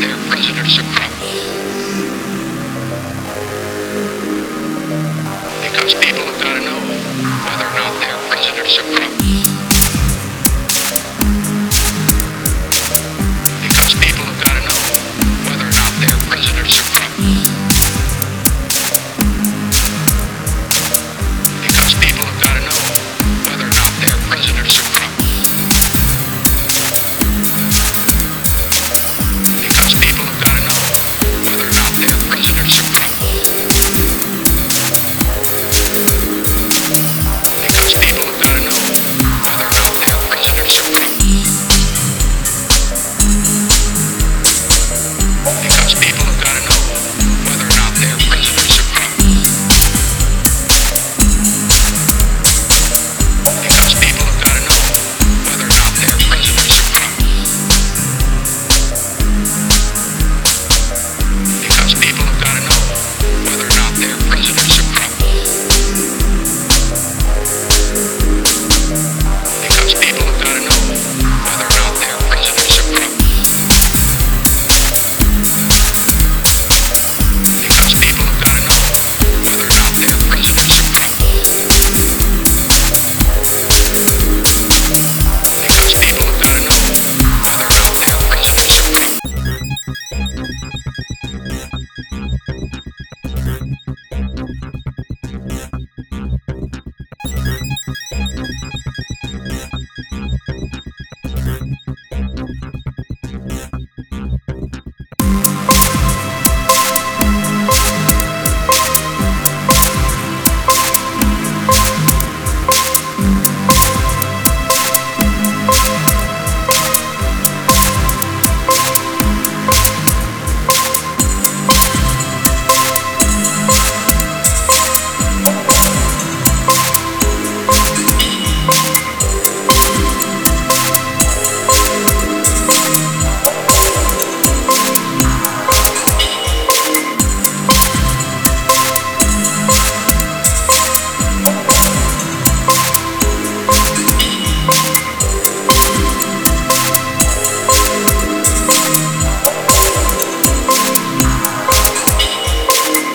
their prisoners of crime. Because people have got to know whether or not they're prisoners of crime.